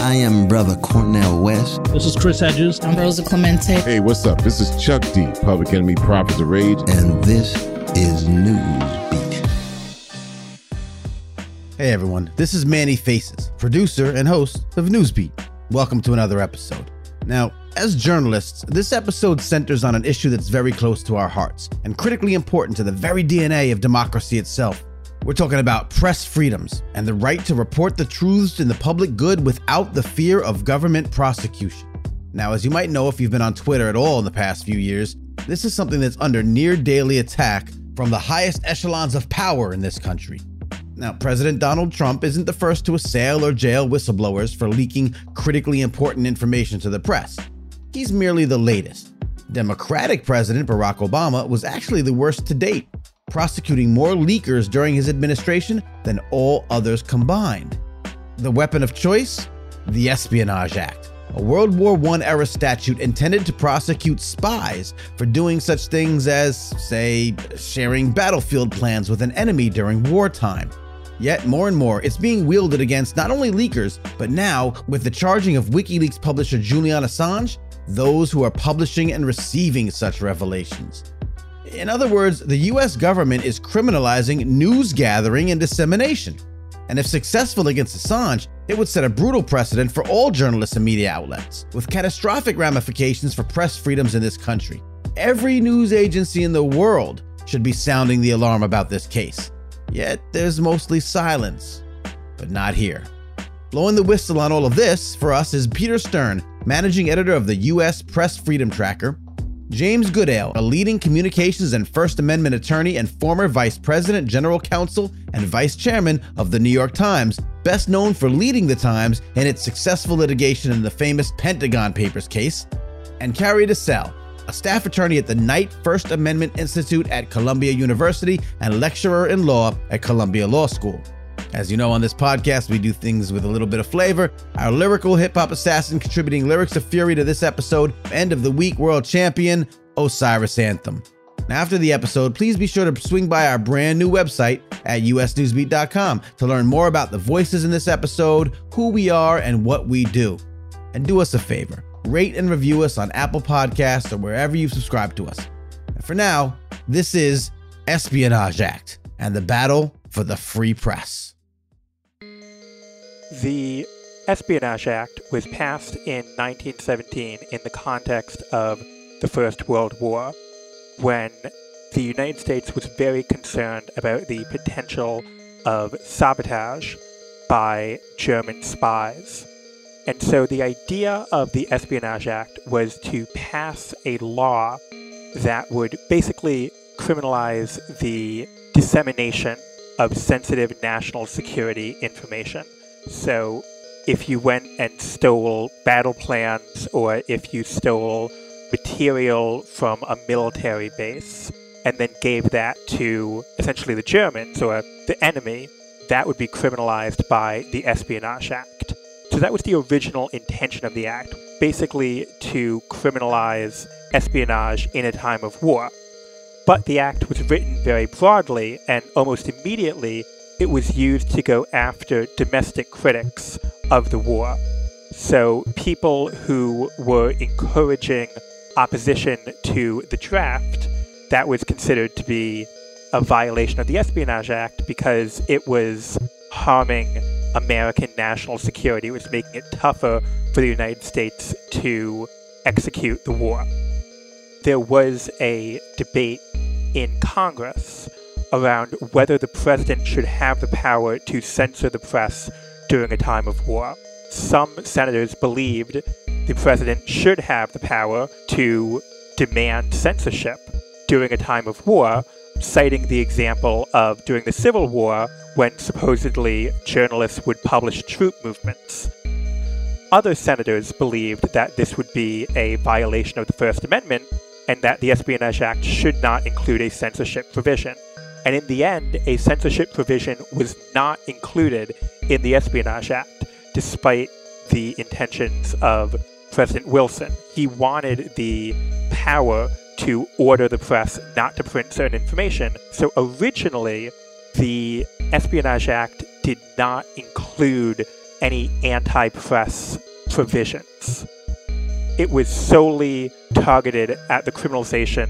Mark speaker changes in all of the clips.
Speaker 1: I am Brother Cornel West.
Speaker 2: This is Chris Hedges.
Speaker 3: I'm Rosa Clemente.
Speaker 4: Hey, what's up? This is Chuck D, Public Enemy Prophets of Rage.
Speaker 1: And this is Newsbeat.
Speaker 5: Hey everyone, this is Manny Faces, producer and host of Newsbeat. Welcome to another episode. Now, as journalists, this episode centers on an issue that's very close to our hearts and critically important to the very DNA of democracy itself. We're talking about press freedoms and the right to report the truths in the public good without the fear of government prosecution. Now, as you might know if you've been on Twitter at all in the past few years, this is something that's under near daily attack from the highest echelons of power in this country. Now, President Donald Trump isn't the first to assail or jail whistleblowers for leaking critically important information to the press. He's merely the latest. Democratic President Barack Obama was actually the worst to date, prosecuting more leakers during his administration than all others combined. The weapon of choice? The Espionage Act, a World War I era statute intended to prosecute spies for doing such things as, say, sharing battlefield plans with an enemy during wartime. Yet, more and more, it's being wielded against not only leakers, but now, with the charging of WikiLeaks publisher Julian Assange, those who are publishing and receiving such revelations. In other words, the US government is criminalizing news gathering and dissemination. And if successful against Assange, it would set a brutal precedent for all journalists and media outlets, with catastrophic ramifications for press freedoms in this country. Every news agency in the world should be sounding the alarm about this case. Yet there's mostly silence, but not here. Blowing the whistle on all of this for us is Peter Sterne, managing editor of the U.S. Press Freedom Tracker, James Goodale, a leading communications and First Amendment attorney and former vice president, general counsel, and vice chairman of the New York Times, best known for leading the Times in its successful litigation in the famous Pentagon Papers case, and Carrie DeCell, a staff attorney at the Knight First Amendment Institute at Columbia University and lecturer in law at Columbia Law School. As you know, on this podcast, we do things with a little bit of flavor. Our lyrical hip hop assassin contributing lyrics of fury to this episode, end of the week world champion, Osiris Anthem. Now, after the episode, please be sure to swing by our brand new website at usnewsbeat.com to learn more about the voices in this episode, who we are, and what we do. And do us a favor rate and review us on Apple Podcasts or wherever you subscribe to us. And for now, this is Espionage Act and the battle for the free press.
Speaker 6: The Espionage Act was passed in 1917 in the context of the First World War, when the United States was very concerned about the potential of sabotage by German spies. And so the idea of the Espionage Act was to pass a law that would basically criminalize the dissemination of sensitive national security information. So if you went and stole battle plans or if you stole material from a military base and then gave that to essentially the Germans or the enemy, that would be criminalized by the Espionage Act. So that was the original intention of the act, basically to criminalize espionage in a time of war. But the act was written very broadly, and almost immediately it was used to go after domestic critics of the war. So people who were encouraging opposition to the draft, that was considered to be a violation of the Espionage Act because it was harming American national security. It was making it tougher for the United States to execute the war. There was a debate in Congress around whether the president should have the power to censor the press during a time of war. Some senators believed the president should have the power to demand censorship during a time of war, citing the example of during the Civil War when supposedly journalists would publish troop movements. Other senators believed that this would be a violation of the First Amendment and that the Espionage Act should not include a censorship provision. And in the end, a censorship provision was not included in the Espionage Act, despite the intentions of President Wilson. He wanted the power to order the press not to print certain information. So originally, the Espionage Act did not include any anti press provisions. It was solely targeted at the criminalization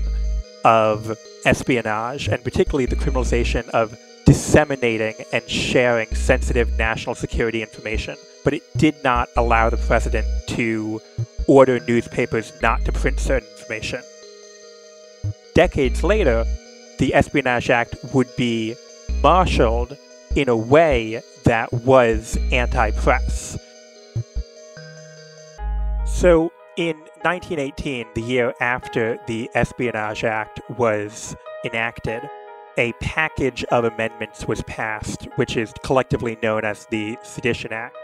Speaker 6: of espionage, and particularly the criminalization of disseminating and sharing sensitive national security information. But it did not allow the president to order newspapers not to print certain information. Decades later, the Espionage Act would be marshaled in a way that was anti press. So, in 1918, the year after the Espionage Act was enacted, a package of amendments was passed, which is collectively known as the Sedition Act,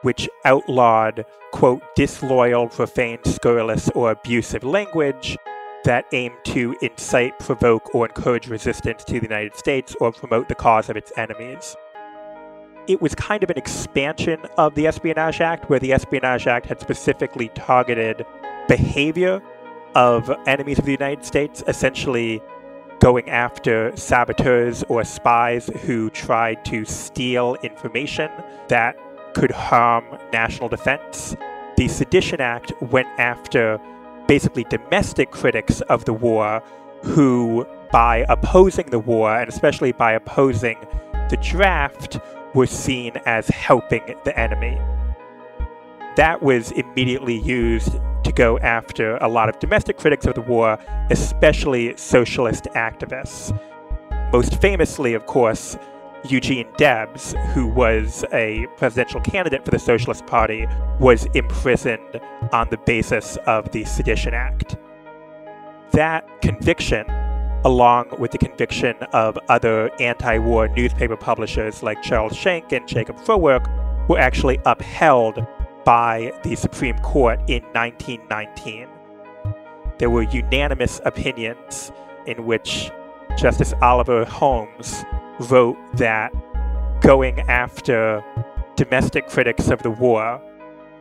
Speaker 6: which outlawed, quote, disloyal, profane, scurrilous, or abusive language that aimed to incite, provoke, or encourage resistance to the United States or promote the cause of its enemies. It was kind of an expansion of the Espionage Act, where the Espionage Act had specifically targeted behavior of enemies of the United States, essentially going after saboteurs or spies who tried to steal information that could harm national defense. The Sedition Act went after basically domestic critics of the war who, by opposing the war, and especially by opposing the draft, were seen as helping the enemy. That was immediately used to go after a lot of domestic critics of the war, especially socialist activists. Most famously, of course, Eugene Debs, who was a presidential candidate for the Socialist Party, was imprisoned on the basis of the Sedition Act. That conviction, along with the conviction of other anti war newspaper publishers like Charles Schenck and Jacob Frohwerk, were actually upheld by the Supreme Court in 1919. There were unanimous opinions in which Justice Oliver Holmes wrote that going after domestic critics of the war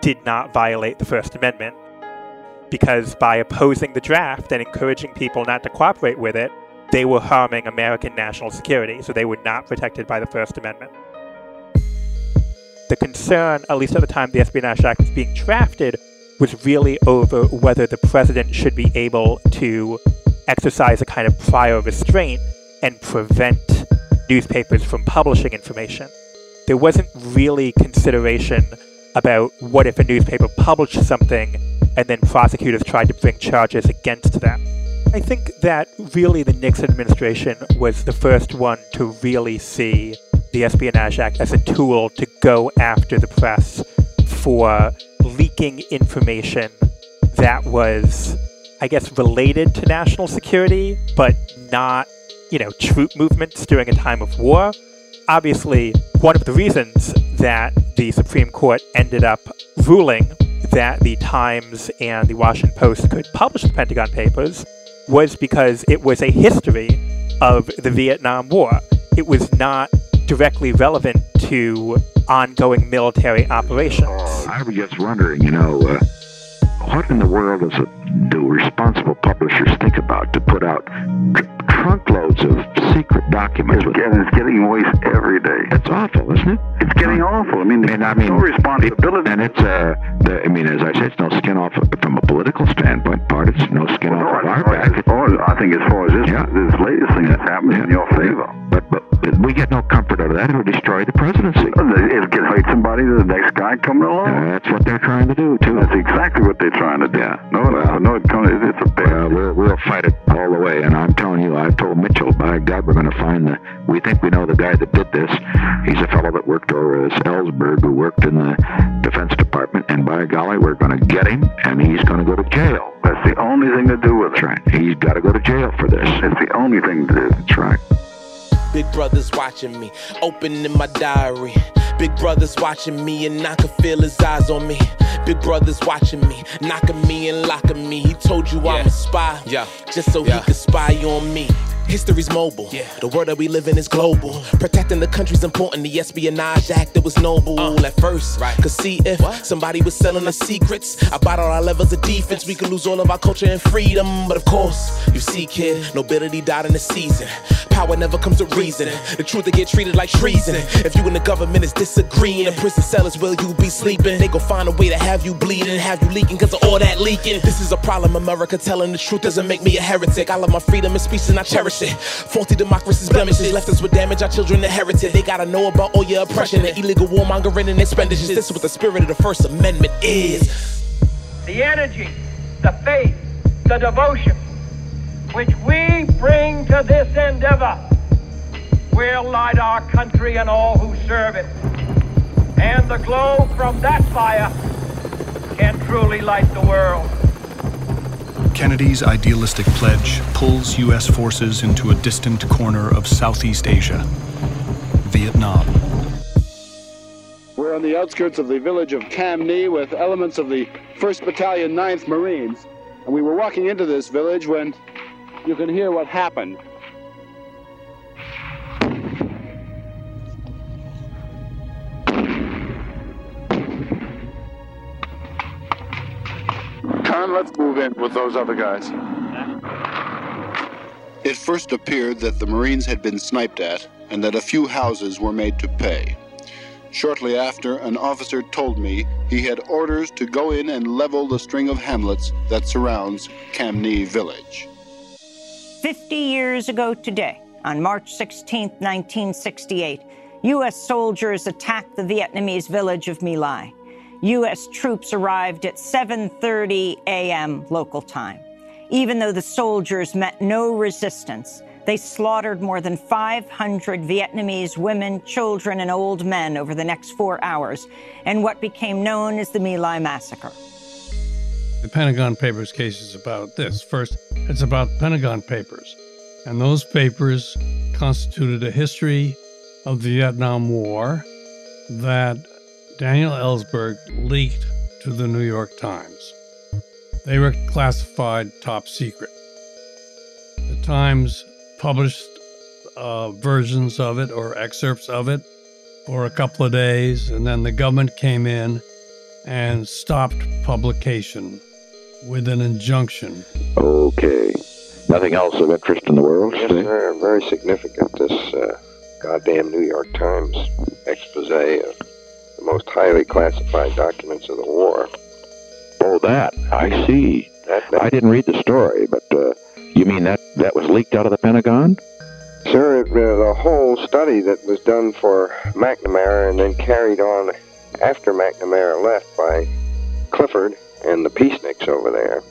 Speaker 6: did not violate the First Amendment because by opposing the draft and encouraging people not to cooperate with it, they were harming American national security, so they were not protected by the First Amendment. The concern, at least at the time the Espionage Act was being drafted, was really over whether the president should be able to exercise a kind of prior restraint and prevent newspapers from publishing information. There wasn't really consideration about what if a newspaper published something and then prosecutors tried to bring charges against them. I think that really the Nixon administration was the first one to really see the Espionage Act as a tool to go after the press for leaking information that was, I guess, related to national security, but not you know, troop movements during a time of war. Obviously, one of the reasons that the Supreme Court ended up ruling that the Times and the Washington Post could publish the Pentagon Papers was because it was a history of the Vietnam War. It was not directly relevant to ongoing military operations.
Speaker 2: I was just wondering, you know, uh, what in the world does it, do responsible publishers think about to put out trunkloads of secret documents.
Speaker 3: It's, getting, it's getting worse every day.
Speaker 2: It's awful, isn't it?
Speaker 3: It's getting awful. I mean, and I mean, no responsibility.
Speaker 2: It, and it's, uh, the, I mean, as I said, it's no skin off from a political standpoint. Part it's no skin well, off no, of our back.
Speaker 3: As far as, I think as far as this, yeah. this latest thing that's happening yeah. in your favor.
Speaker 2: But, but we get no comfort out of that. It'll destroy the presidency.
Speaker 3: It'll get hurt somebody to the next guy coming along.
Speaker 2: Uh, that's what they're trying to do, too.
Speaker 3: That's exactly what they're trying to do.
Speaker 2: Yeah.
Speaker 3: No, well, no, it's a bad.
Speaker 2: Well, we'll, we'll fight it all the way. And I'm telling you, I told Mitchell, by God, we're going to find the. We think we know the guy that did this. He's a fellow that worked over at Ellsberg, who worked in the Defense Department. And by golly, we're going to get him, and he's going to go to jail.
Speaker 3: That's the only thing to do with
Speaker 2: it. That's right. He's got to go to jail for this.
Speaker 3: It's the only thing to do.
Speaker 2: That's right.
Speaker 7: Big brothers watching me, opening my diary. Big brothers watching me, and I can feel his eyes on me. Big brothers watching me, knocking me and locking me. He told you yeah. I'm a spy, yeah. just so yeah. he could spy on me. History's mobile. Yeah. The world that we live in is global. Protecting the country's important. The Espionage Act, it was noble uh, at first. Right. Cause see, if what? somebody was selling us secrets I about all our levels of defense, we could lose all of our culture and freedom. But of course, you see, kid, nobility died in the season. Power never comes to reason. The truth to get treated like treason. If you and the government is disagreeing, in prison cellars will you be sleeping? They gon' find a way to have you bleeding, have you leaking cause of all that leaking. This is a problem, America. Telling the truth doesn't make me a heretic. I love my freedom of speech and I cherish it. Faulty democracy's blemishes left us with damage our children inherited. They gotta know about all your oppression and illegal warmongering and expenditures. This is what the spirit of the First Amendment is.
Speaker 8: The energy, the faith, the devotion which we bring to this endeavor will light our country and all who serve it. And the glow from that fire can truly light the world.
Speaker 9: Kennedy's idealistic pledge pulls U.S. forces into a distant corner of Southeast Asia, Vietnam.
Speaker 10: We're on the outskirts of the village of Cam Ne with elements of the 1st Battalion, 9th Marines. And we were walking into this village when you can hear what happened. Con, let's move in with those other guys.
Speaker 11: It first appeared that the Marines had been sniped at and that a few houses were made to pay. Shortly after, an officer told me he had orders to go in and level the string of hamlets that surrounds Cam Ne village.
Speaker 12: 50 years ago today, on March 16, 1968, U.S. soldiers attacked the Vietnamese village of My Lai. U.S. troops arrived at 7:30 a.m. local time. Even though the soldiers met no resistance, they slaughtered more than 500 Vietnamese women, children, and old men over the next four hours in what became known as the My Lai Massacre.
Speaker 13: The Pentagon Papers case is about this. First, it's about Pentagon Papers. And those papers constituted a history of the Vietnam War that Daniel Ellsberg leaked to the New York Times. They were classified top secret. The Times published uh, versions of it or excerpts of it for a couple of days, and then the government came in and stopped publication with an injunction.
Speaker 2: Okay. Nothing else of interest in the world?
Speaker 14: Yes, sir. Very significant. This uh, goddamn New York Times expose of the most highly classified documents of the war.
Speaker 2: Oh, that. I see. That, that, I didn't read the story, but uh, you mean that that was leaked out of the Pentagon?
Speaker 14: Sir, it, uh, the whole study that was done for McNamara and then carried on after McNamara left by Clifford and the peaceniks over there.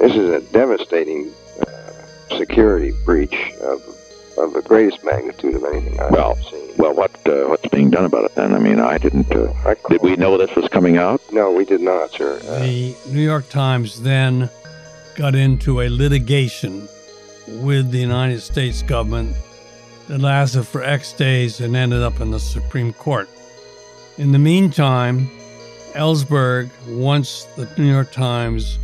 Speaker 14: This is a devastating uh, security breach of of the greatest magnitude of anything I've
Speaker 2: well,
Speaker 14: seen.
Speaker 2: Well, what uh, what's being done about it then? I mean, I didn't. Uh, I did we know this was coming out?
Speaker 14: No, we did not, sir.
Speaker 13: Uh, the New York Times then got into a litigation with the United States government that lasted for X days and ended up in the Supreme Court. In the meantime, Ellsberg, once the New York Times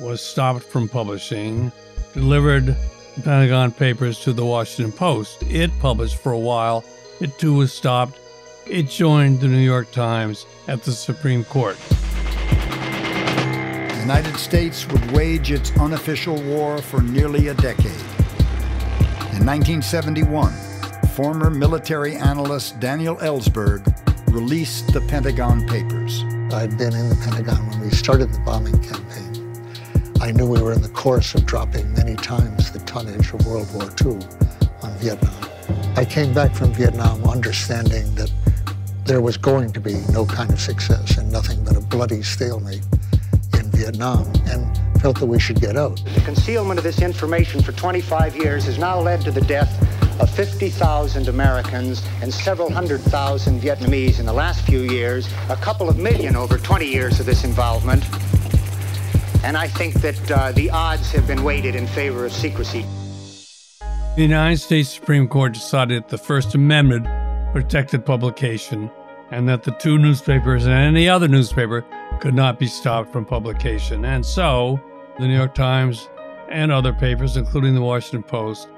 Speaker 13: was stopped from publishing, delivered the Pentagon Papers to the Washington Post. It published for a while. It too was stopped. It joined the New York Times at the Supreme Court.
Speaker 15: The United States would wage its unofficial war for nearly a decade. In 1971, former military analyst Daniel Ellsberg released the Pentagon Papers.
Speaker 16: I'd been in the Pentagon when we started the bombing campaign. I knew we were in the course of dropping many times the tonnage of World War II on Vietnam. I came back from Vietnam understanding that there was going to be no kind of success and nothing but a bloody stalemate in Vietnam and felt that we should get out.
Speaker 17: The concealment of this information for 25 years has now led to the death of 50,000 Americans and several hundred thousand Vietnamese in the last few years, a couple of million over 20 years of this involvement. And I think that uh, the odds have been weighted in favor of secrecy.
Speaker 13: The United States Supreme Court decided that the First Amendment protected publication and that the two newspapers and any other newspaper could not be stopped from publication. And so, the New York Times and other papers, including the Washington Post,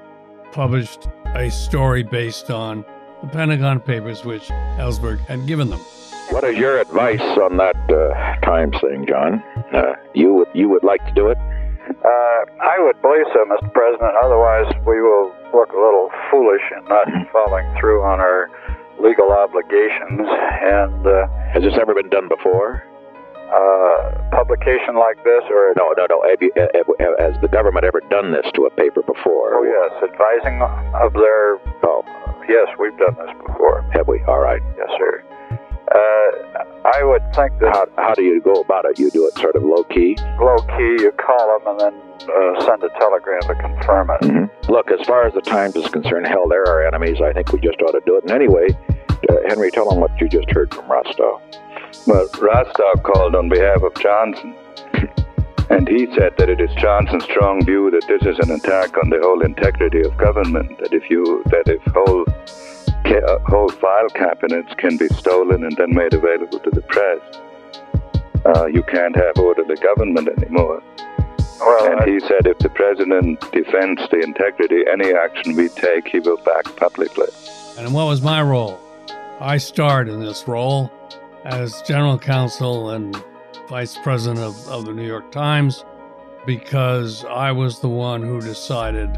Speaker 13: published a story based on the Pentagon Papers, which Ellsberg had given them.
Speaker 2: What is your advice on that uh, Times thing, John? Uh, you would you would like to do it?
Speaker 3: Uh, I would believe so, Mr. President. Otherwise, we will look a little foolish in not following through on our legal obligations. And uh,
Speaker 2: has this ever been done before?
Speaker 3: Uh, publication like this, or
Speaker 2: no, no, no. Have you, has the government ever done this to a paper before?
Speaker 3: Oh yes, advising of their.
Speaker 2: Oh,
Speaker 3: yes, we've done this before.
Speaker 2: Have we? All right.
Speaker 3: Yes, sir. Uh, I would think that.
Speaker 2: How, how do you go about it? You do it sort of low key?
Speaker 3: Low key, you call them and then uh, send a telegram to confirm it.
Speaker 2: Mm-hmm. Look, as far as the Times is concerned, hell, they're our enemies. I think we just ought to do it. And anyway, uh, Henry, tell them what you just heard from Rostow.
Speaker 3: Well, Rostow called on behalf of Johnson. And he said that it is Johnson's strong view that this is an attack on the whole integrity of government. That if you, that if whole uh, whole file cabinets can be stolen and then made available to the press. Uh, you can't have orderly government anymore. Well, and he said if the president defends the integrity, any action we take, he will back publicly.
Speaker 13: And what was my role? I starred in this role as general counsel and vice president of, of the New York Times because I was the one who decided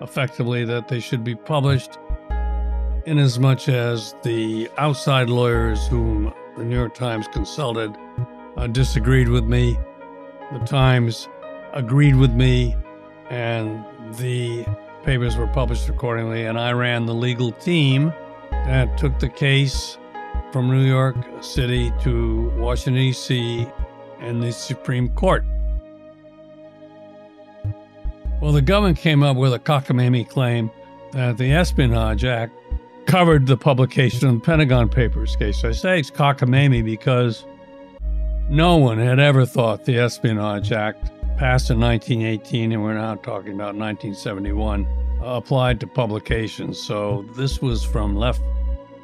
Speaker 13: effectively that they should be published inasmuch as the outside lawyers whom the New York Times consulted uh, disagreed with me. The Times agreed with me, and the papers were published accordingly. And I ran the legal team that took the case from New York City to Washington, D.C., and the Supreme Court. Well, the government came up with a cockamamie claim that the Espionage Act covered the publication of the Pentagon Papers case. I say it's cockamamie because no one had ever thought the Espionage Act, passed in 1918, and we're now talking about 1971, uh, applied to publications. So this was from left,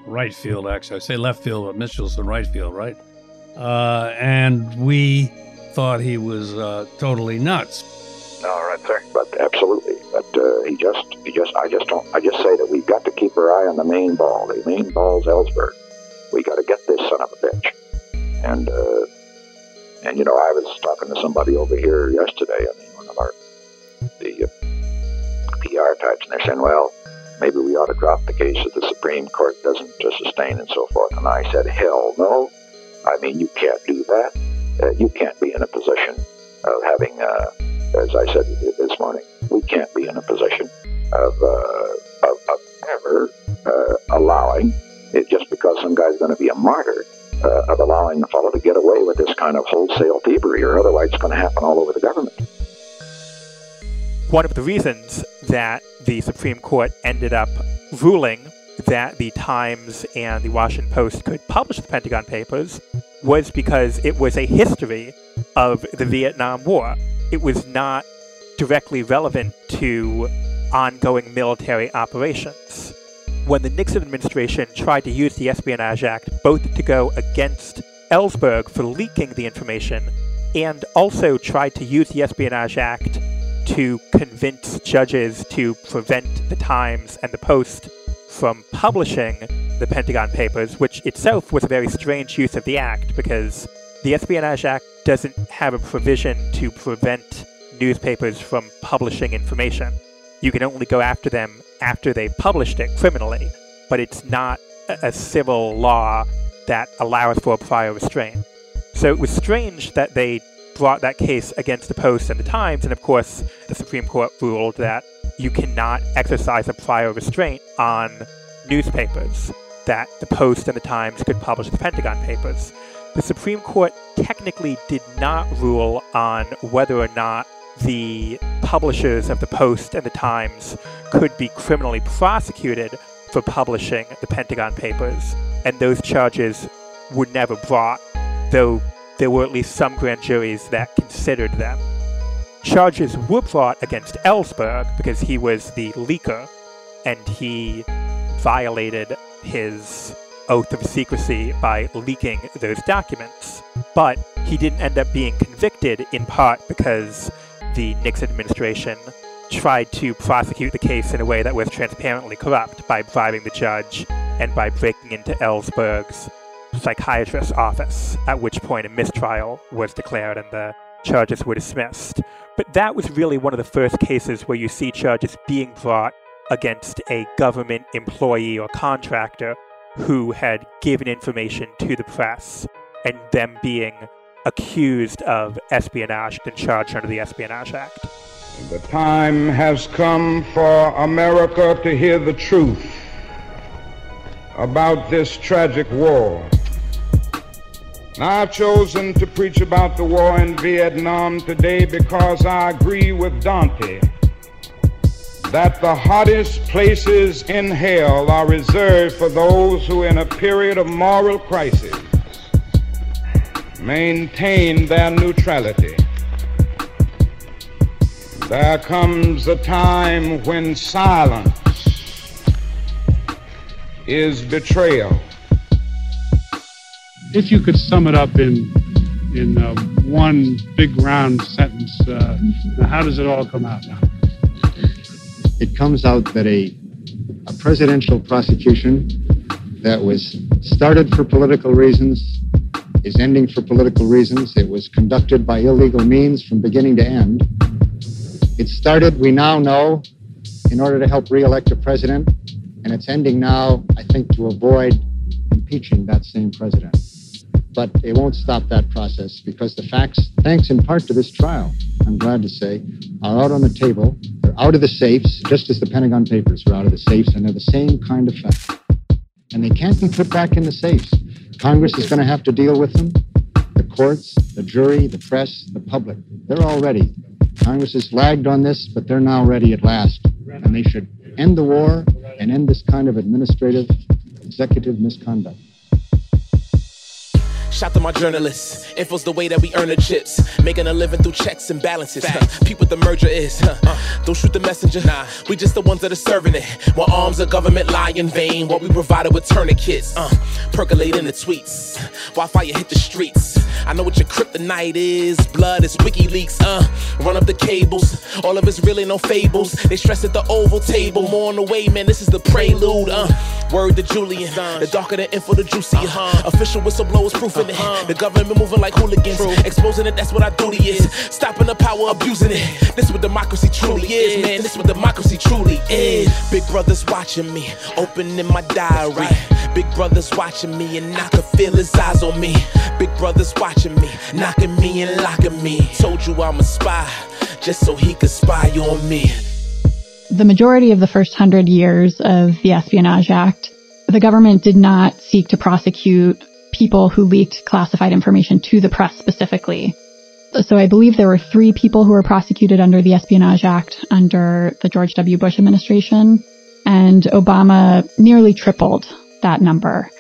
Speaker 13: right field, actually. I say left field, but Mitchell's in right field, right? Uh, and we thought he was uh, totally nuts.
Speaker 2: All right, sir. But absolutely. But uh, he just, he just, I just don't, I just say that we've got to keep our eye on the main ball. The main ball's Ellsberg. We got to get this son of a bitch. And, uh, and you know, I was talking to somebody over here yesterday. I mean, one of our the uh, PR types, and they're saying, well, maybe we ought to drop the case if the Supreme Court doesn't sustain and so forth. And I said, hell no. I mean, you can't do that. Uh, you can't be in a position of having, uh, as I said this morning, we can't be in a position of, uh, of, of ever uh, allowing it just because some guy's going to be a martyr. Uh, of allowing the fellow to get away with this kind of wholesale thievery, or otherwise it's going to happen all over the government.
Speaker 6: One of the reasons that the Supreme Court ended up ruling that the Times and the Washington Post could publish the Pentagon Papers was because it was a history of the Vietnam War. It was not directly relevant to ongoing military operations. When the Nixon administration tried to use the Espionage Act both to go against Ellsberg for leaking the information and also tried to use the Espionage Act to convince judges to prevent the Times and the Post from publishing the Pentagon Papers, which itself was a very strange use of the Act because the Espionage Act doesn't have a provision to prevent newspapers from publishing information. You can only go after them after they published it criminally, but it's not a civil law that allows for a prior restraint. So it was strange that they brought that case against the Post and the Times, and of course, the Supreme Court ruled that you cannot exercise a prior restraint on newspapers, that the Post and the Times could publish the Pentagon Papers. The Supreme Court technically did not rule on whether or not the publishers of the Post and the Times could be criminally prosecuted for publishing the Pentagon Papers, and those charges were never brought, though there were at least some grand juries that considered them. Charges were brought against Ellsberg because he was the leaker and he violated his oath of secrecy by leaking those documents. But he didn't end up being convicted in part because the Nixon administration tried to prosecute the case in a way that was transparently corrupt by bribing the judge and by breaking into Ellsberg's psychiatrist's office, at which point a mistrial was declared and the charges were dismissed. But that was really one of the first cases where you see charges being brought against a government employee or contractor who had given information to the press and them being accused of espionage and charged under the Espionage Act.
Speaker 18: The time has come for America to hear the truth about this tragic war. Now, I've chosen to preach about the war in Vietnam today because I agree with Dante that the hottest places in hell are reserved for those who, in a period of moral crisis, maintain their neutrality. There comes a time when silence is betrayal.
Speaker 19: If you could sum it up in in uh, one big round sentence, uh, how does it all come out now?
Speaker 20: It comes out that a, a presidential prosecution that was started for political reasons is ending for political reasons. It was conducted by illegal means from beginning to end. It started, we now know, in order to help reelect a president, and it's ending now, I think, to avoid impeaching that same president. But it won't stop that process because the facts, thanks in part to this trial, I'm glad to say, are out on the table. Out of the safes, just as the Pentagon Papers were out of the safes, and they're the same kind of facts. And they can't be put back in the safes. Congress is going to have to deal with them. The courts, the jury, the press, the public, they're all ready. Congress has lagged on this, but they're now ready at last. And they should end the war and end this kind of administrative, executive misconduct.
Speaker 7: Shout to my journalists. Info's the way that we earn the chips. Making a living through checks and balances. Huh. Peep what the merger is. Huh. Uh, don't shoot the messenger. Nah. We just the ones that are serving it. While arms of government lie in vain. What we provided with tourniquets. Uh, percolate in the tweets. While fire hit the streets. I know what your kryptonite is. Blood is WikiLeaks. Uh, run up the cables. All of it's really no fables. They stress at the oval table. More on the way, man. This is the prelude. Uh, word to Julian. The darker the info, the juicier. Uh-huh. Official whistleblowers proofing uh-huh. it. The government moving like hooligans. True. Exposing it, that's what our duty is. Stopping the power, abusing it. This what democracy truly is, man. This what democracy truly is. Big brothers watching me, opening my diary. Big brothers watching me, and I can feel his eyes on me. Big brothers watching me, knocking me and locking me. Told you I'm a spy, just so he could spy on me.
Speaker 21: The majority of the first hundred years of the Espionage Act, the government did not seek to prosecute people who leaked classified information to the press specifically. So I believe there were three people who were prosecuted under the Espionage Act under the George W. Bush administration, and Obama nearly tripled that number.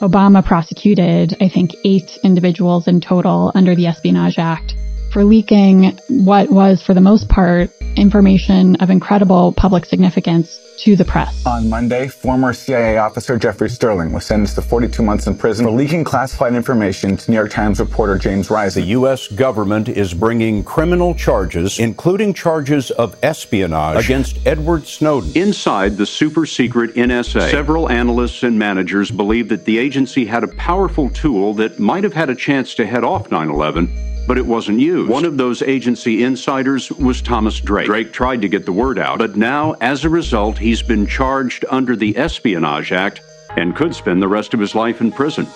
Speaker 21: Obama prosecuted, I think, eight individuals in total under the Espionage Act for leaking what was, for the most part, information of incredible public significance to the press.
Speaker 22: On Monday, former CIA officer Jeffrey Sterling was sentenced to 42 months in prison for leaking classified information to New York Times reporter James Risen.
Speaker 23: The U.S. government is bringing criminal charges, including charges of espionage, against Edward Snowden.
Speaker 24: Inside the super secret NSA, several analysts and managers believe that the agency had a powerful tool that might have had a chance to head off 9 11 but it wasn't used. One of those agency insiders was Thomas Drake. Drake tried to get the word out, but now, as a result, he's been charged under the Espionage Act and could spend the rest of his life in prison.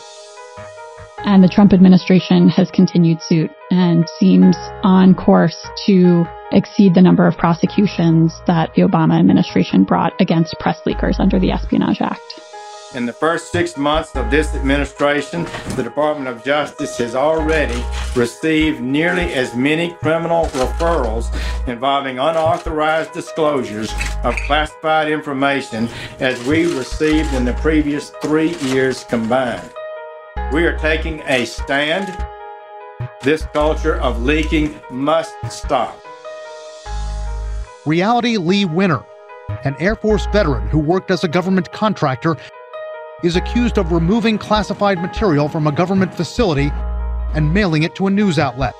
Speaker 21: And the Trump administration has continued suit and seems on course to exceed the number of prosecutions that the Obama administration brought against press leakers under the Espionage Act.
Speaker 25: In the first six months of this administration, the Department of Justice has already received nearly as many criminal referrals involving unauthorized disclosures of classified information as we received in the previous three years combined. We are taking a stand. This culture of leaking must stop.
Speaker 26: Reality Leigh Winner, an Air Force veteran who worked as a government contractor is accused of removing classified material from a government facility and mailing it to a news outlet.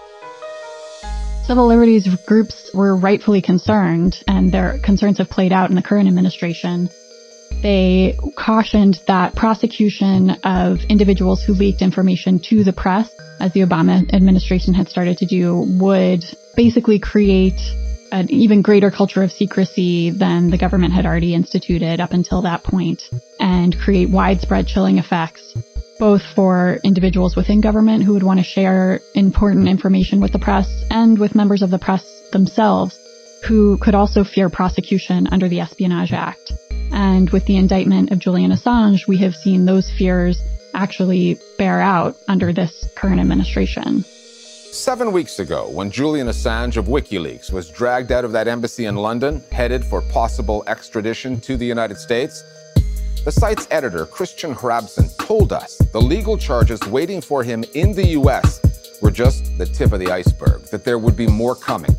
Speaker 21: Civil liberties groups were rightfully concerned, and their concerns have played out in the current administration. They cautioned that prosecution of individuals who leaked information to the press, as the Obama administration had started to do, would basically create an even greater culture of secrecy than the government had already instituted up until that point and create widespread chilling effects both for individuals within government who would want to share important information with the press and with members of the press themselves who could also fear prosecution under the Espionage Act. And with the indictment of Julian Assange, we have seen those fears actually bear out under this current administration.
Speaker 27: Seven weeks ago, when Julian Assange of WikiLeaks was dragged out of that embassy in London, headed for possible extradition to the United States, the site's editor, Kristinn Hrafnsson, told us the legal charges waiting for him in the U.S. were just the tip of the iceberg, that there would be more coming.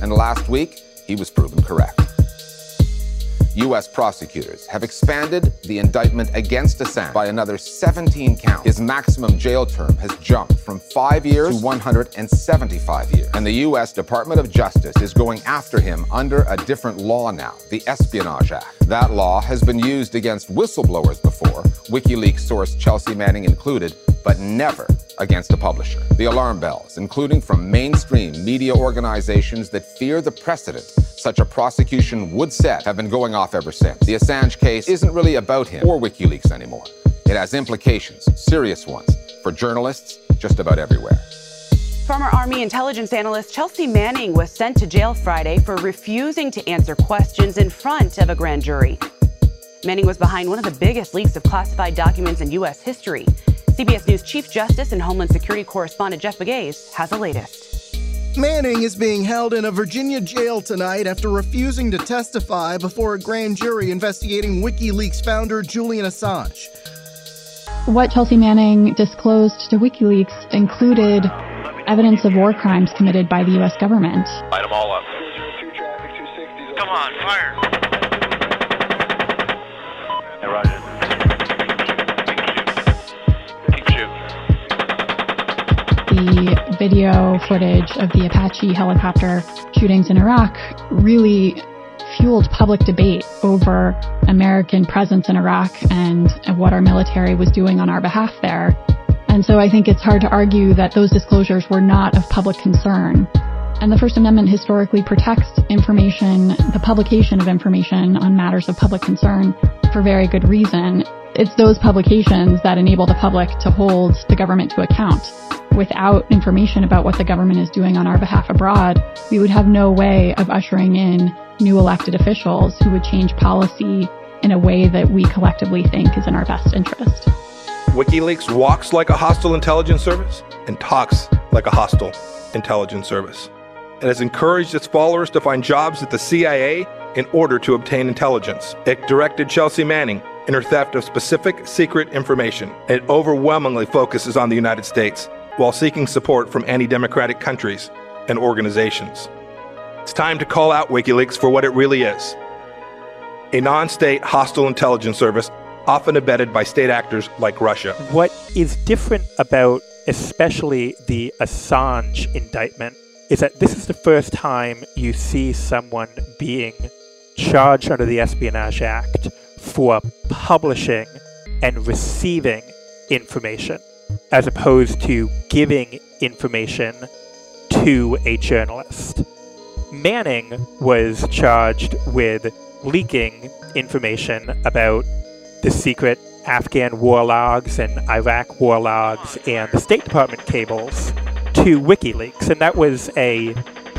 Speaker 27: And last week, he was proven correct. U.S. prosecutors have expanded the indictment against Assange by another 17 counts. His maximum jail term has jumped from five years to 175 years. And the U.S. Department of Justice is going after him under a different law now, the Espionage Act. That law has been used against whistleblowers before, WikiLeaks source Chelsea Manning included, but never against a publisher. The alarm bells, including from mainstream media organizations that fear the precedent such a prosecution would set, have been going off ever since. The Assange case isn't really about him or WikiLeaks anymore. It has implications, serious ones, for journalists just about everywhere.
Speaker 28: Former Army intelligence analyst Chelsea Manning was sent to jail Friday for refusing to answer questions in front of a grand jury. Manning was behind one of the biggest leaks of classified documents in U.S. history. CBS News Chief Justice and Homeland Security correspondent Jeff Pegues has the latest.
Speaker 29: Manning is being held in a Virginia jail tonight after refusing to testify before a grand jury investigating WikiLeaks founder Julian Assange.
Speaker 21: What Chelsea Manning disclosed to WikiLeaks included evidence of war crimes committed by the U.S. government.
Speaker 30: Light them all up. Come on, fire!
Speaker 21: The video footage of the Apache helicopter shootings in Iraq really fueled public debate over American presence in Iraq and, and what our military was doing on our behalf there. And so I think it's hard to argue that those disclosures were not of public concern. And the First Amendment historically protects information, the publication of information on matters of public concern for very good reason. It's those publications that enable the public to hold the government to account without information about what the government is doing on our behalf abroad, we would have no way of ushering in new elected officials who would change policy in a way that we collectively think is in our best interest.
Speaker 31: WikiLeaks walks like a hostile intelligence service and talks like a hostile intelligence service. It has encouraged its followers to find jobs at the CIA in order to obtain intelligence. It directed Chelsea Manning in her theft of specific secret information. It overwhelmingly focuses on the United States while seeking support from anti democratic countries and organizations. It's time to call out WikiLeaks for what it really is a non state hostile intelligence service, often abetted by state actors like Russia.
Speaker 6: What is different about especially the Assange indictment is that this is the first time you see someone being charged under the Espionage Act for publishing and receiving information as opposed to giving information to a journalist. Manning was charged with leaking information about the secret Afghan war logs and Iraq war logs and the State Department cables to WikiLeaks, and that was a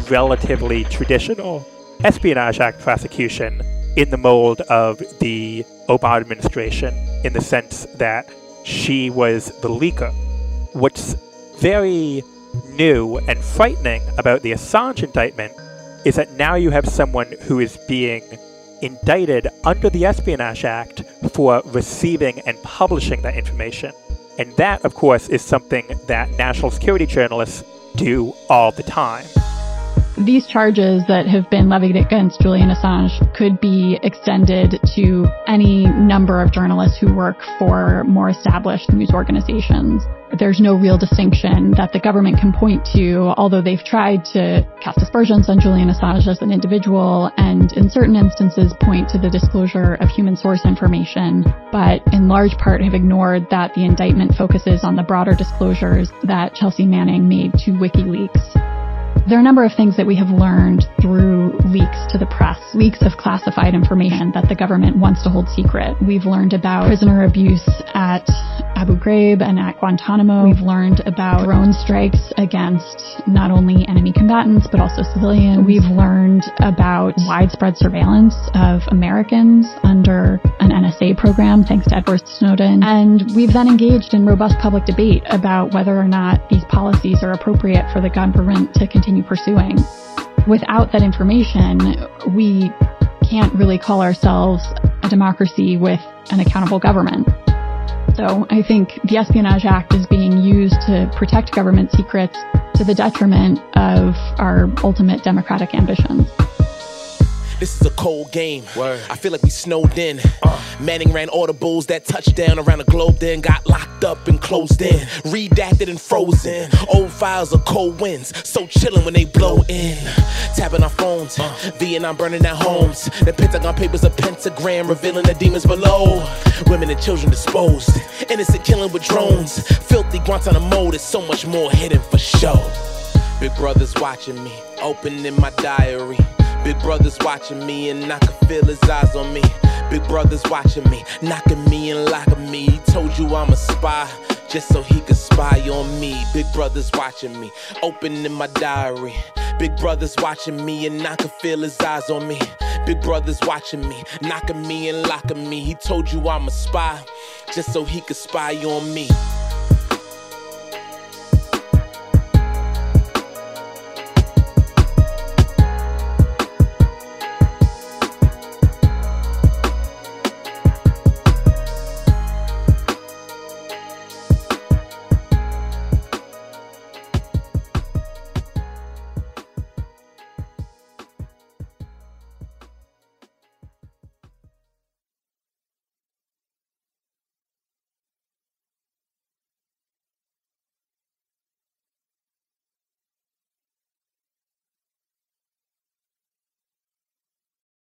Speaker 6: relatively traditional Espionage Act prosecution in the mold of the Obama administration, in the sense that she was the leaker. What's very new and frightening about the Assange indictment is that now you have someone who is being indicted under the Espionage Act for receiving and publishing that information. And that, of course, is something that national security journalists do all the time.
Speaker 21: These charges that have been levied against Julian Assange could be extended to any number of journalists who work for more established news organizations. There's no real distinction that the government can point to, although they've tried to cast aspersions on Julian Assange as an individual and in certain instances point to the disclosure of human source information, but in large part have ignored that the indictment focuses on the broader disclosures that Chelsea Manning made to WikiLeaks. There are a number of things that we have learned through leaks to the press, leaks of classified information that the government wants to hold secret. We've learned about prisoner abuse at Abu Ghraib and at Guantanamo. We've learned about drone strikes against not only enemy combatants, but also civilians. We've learned about widespread surveillance of Americans under an NSA program, thanks to Edward Snowden. And we've then engaged in robust public debate about whether or not these policies are appropriate for the government to continue pursuing. Without that information, we can't really call ourselves a democracy with an accountable government. So I think the Espionage Act is being used to protect government secrets to the detriment of our ultimate democratic ambitions.
Speaker 7: This is a cold game. Word. I feel like we snowed in. Uh. Manning ran audibles that touchdown around the globe, then got locked up and closed in. Redacted and frozen. Old files of cold winds, so chillin' when they blow in. Tapping our phones, uh. Vietnam burning down homes. The Pentagon papers a pentagram revealing the demons below. Women and children disposed. Innocent killing with drones. Filthy Guantanamo, there's so much more hidden for show. Big brother's watching me, opening my diary. Big brother's watching me and I can feel his eyes on me. Big brother's watching me, knocking me and locking me. He told you I'm a spy just so he could spy on me. Big brother's watching me, opening my diary. Big brother's watching me and I can feel his eyes on me. Big brother's watching me, knocking me and locking me. He told you I'm a spy just so he could spy on me.